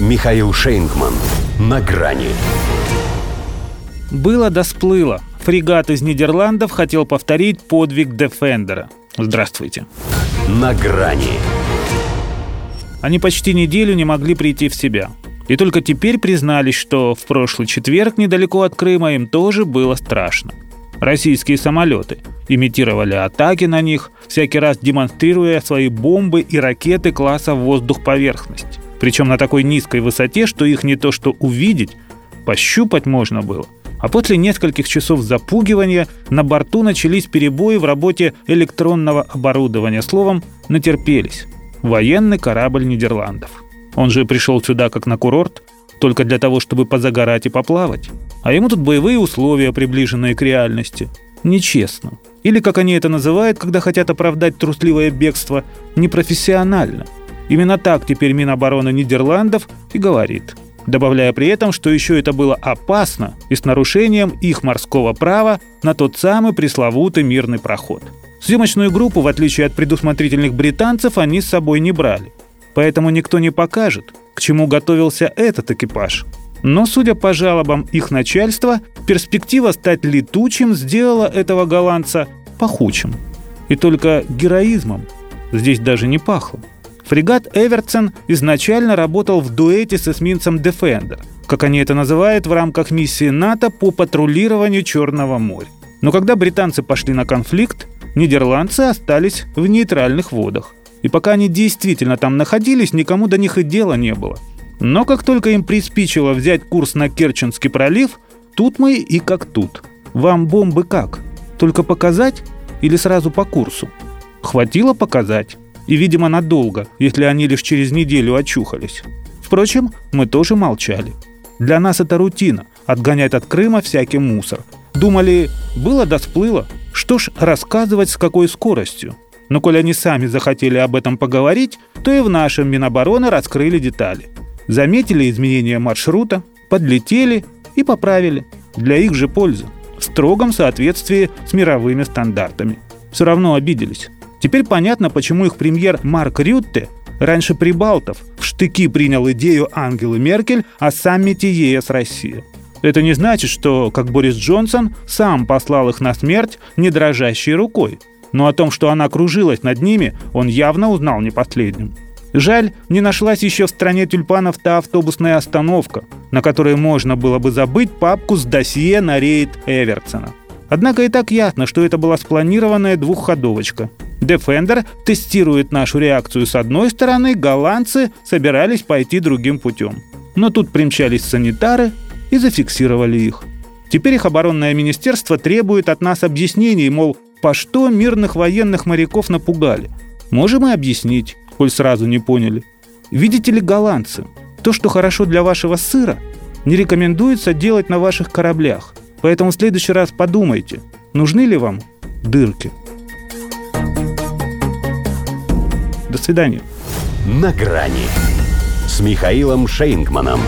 Михаил Шейнгман. На грани. Было да сплыло. Фрегат из Нидерландов хотел повторить подвиг Дефендера. Здравствуйте. На грани. Они почти неделю не могли прийти в себя. И только теперь признались, что в прошлый четверг недалеко от Крыма им тоже было страшно. Российские самолеты имитировали атаки на них, всякий раз демонстрируя свои бомбы и ракеты класса воздух-поверхность. Причем на такой низкой высоте, что их не то что увидеть, пощупать можно было. А после нескольких часов запугивания на борту начались перебои в работе электронного оборудования. Словом, натерпелись. Военный корабль Нидерландов. Он же пришел сюда как на курорт, только для того, чтобы позагорать и поплавать. А ему тут боевые условия, приближенные к реальности. Нечестно. Или, как они это называют, когда хотят оправдать трусливое бегство, непрофессионально. Именно так теперь Минобороны Нидерландов и говорит. Добавляя при этом, что еще это было опасно и с нарушением их морского права на тот самый пресловутый мирный проход. Съемочную группу, в отличие от предусмотрительных британцев, они с собой не брали. Поэтому никто не покажет, к чему готовился этот экипаж. Но, судя по жалобам их начальства, перспектива стать летучим сделала этого голландца пахучим. И только героизмом здесь даже не пахло. Фрегат «Эвертсон» изначально работал в дуэте с эсминцем «Дефендер», как они это называют в рамках миссии НАТО по патрулированию Черного моря. Но когда британцы пошли на конфликт, нидерландцы остались в нейтральных водах. И пока они действительно там находились, никому до них и дела не было. Но как только им приспичило взять курс на Керченский пролив, тут мы и как тут. Вам бомбы как? Только показать или сразу по курсу? Хватило показать. И, видимо, надолго, если они лишь через неделю очухались. Впрочем, мы тоже молчали. Для нас это рутина – отгонять от Крыма всякий мусор. Думали, было да сплыло. Что ж рассказывать с какой скоростью? Но коль они сами захотели об этом поговорить, то и в нашем Минобороны раскрыли детали. Заметили изменения маршрута, подлетели и поправили. Для их же пользы. В строгом соответствии с мировыми стандартами. Все равно обиделись. Теперь понятно, почему их премьер Марк Рютте раньше прибалтов в штыки принял идею Ангелы Меркель о саммите ЕС-Россия. Это не значит, что, как Борис Джонсон, сам послал их на смерть не дрожащей рукой – но о том, что она кружилась над ними, он явно узнал не последним. Жаль, не нашлась еще в стране тюльпанов та автобусная остановка, на которой можно было бы забыть папку с досье на рейд Эвертсона. Однако и так ясно, что это была спланированная двухходовочка. Defender тестирует нашу реакцию с одной стороны, голландцы собирались пойти другим путем. Но тут примчались санитары и зафиксировали их. Теперь их оборонное министерство требует от нас объяснений, мол, по что мирных военных моряков напугали? Можем и объяснить, коль сразу не поняли. Видите ли, голландцы, то, что хорошо для вашего сыра, не рекомендуется делать на ваших кораблях. Поэтому в следующий раз подумайте, нужны ли вам дырки. Свидания. На грани с Михаилом Шейнгманом.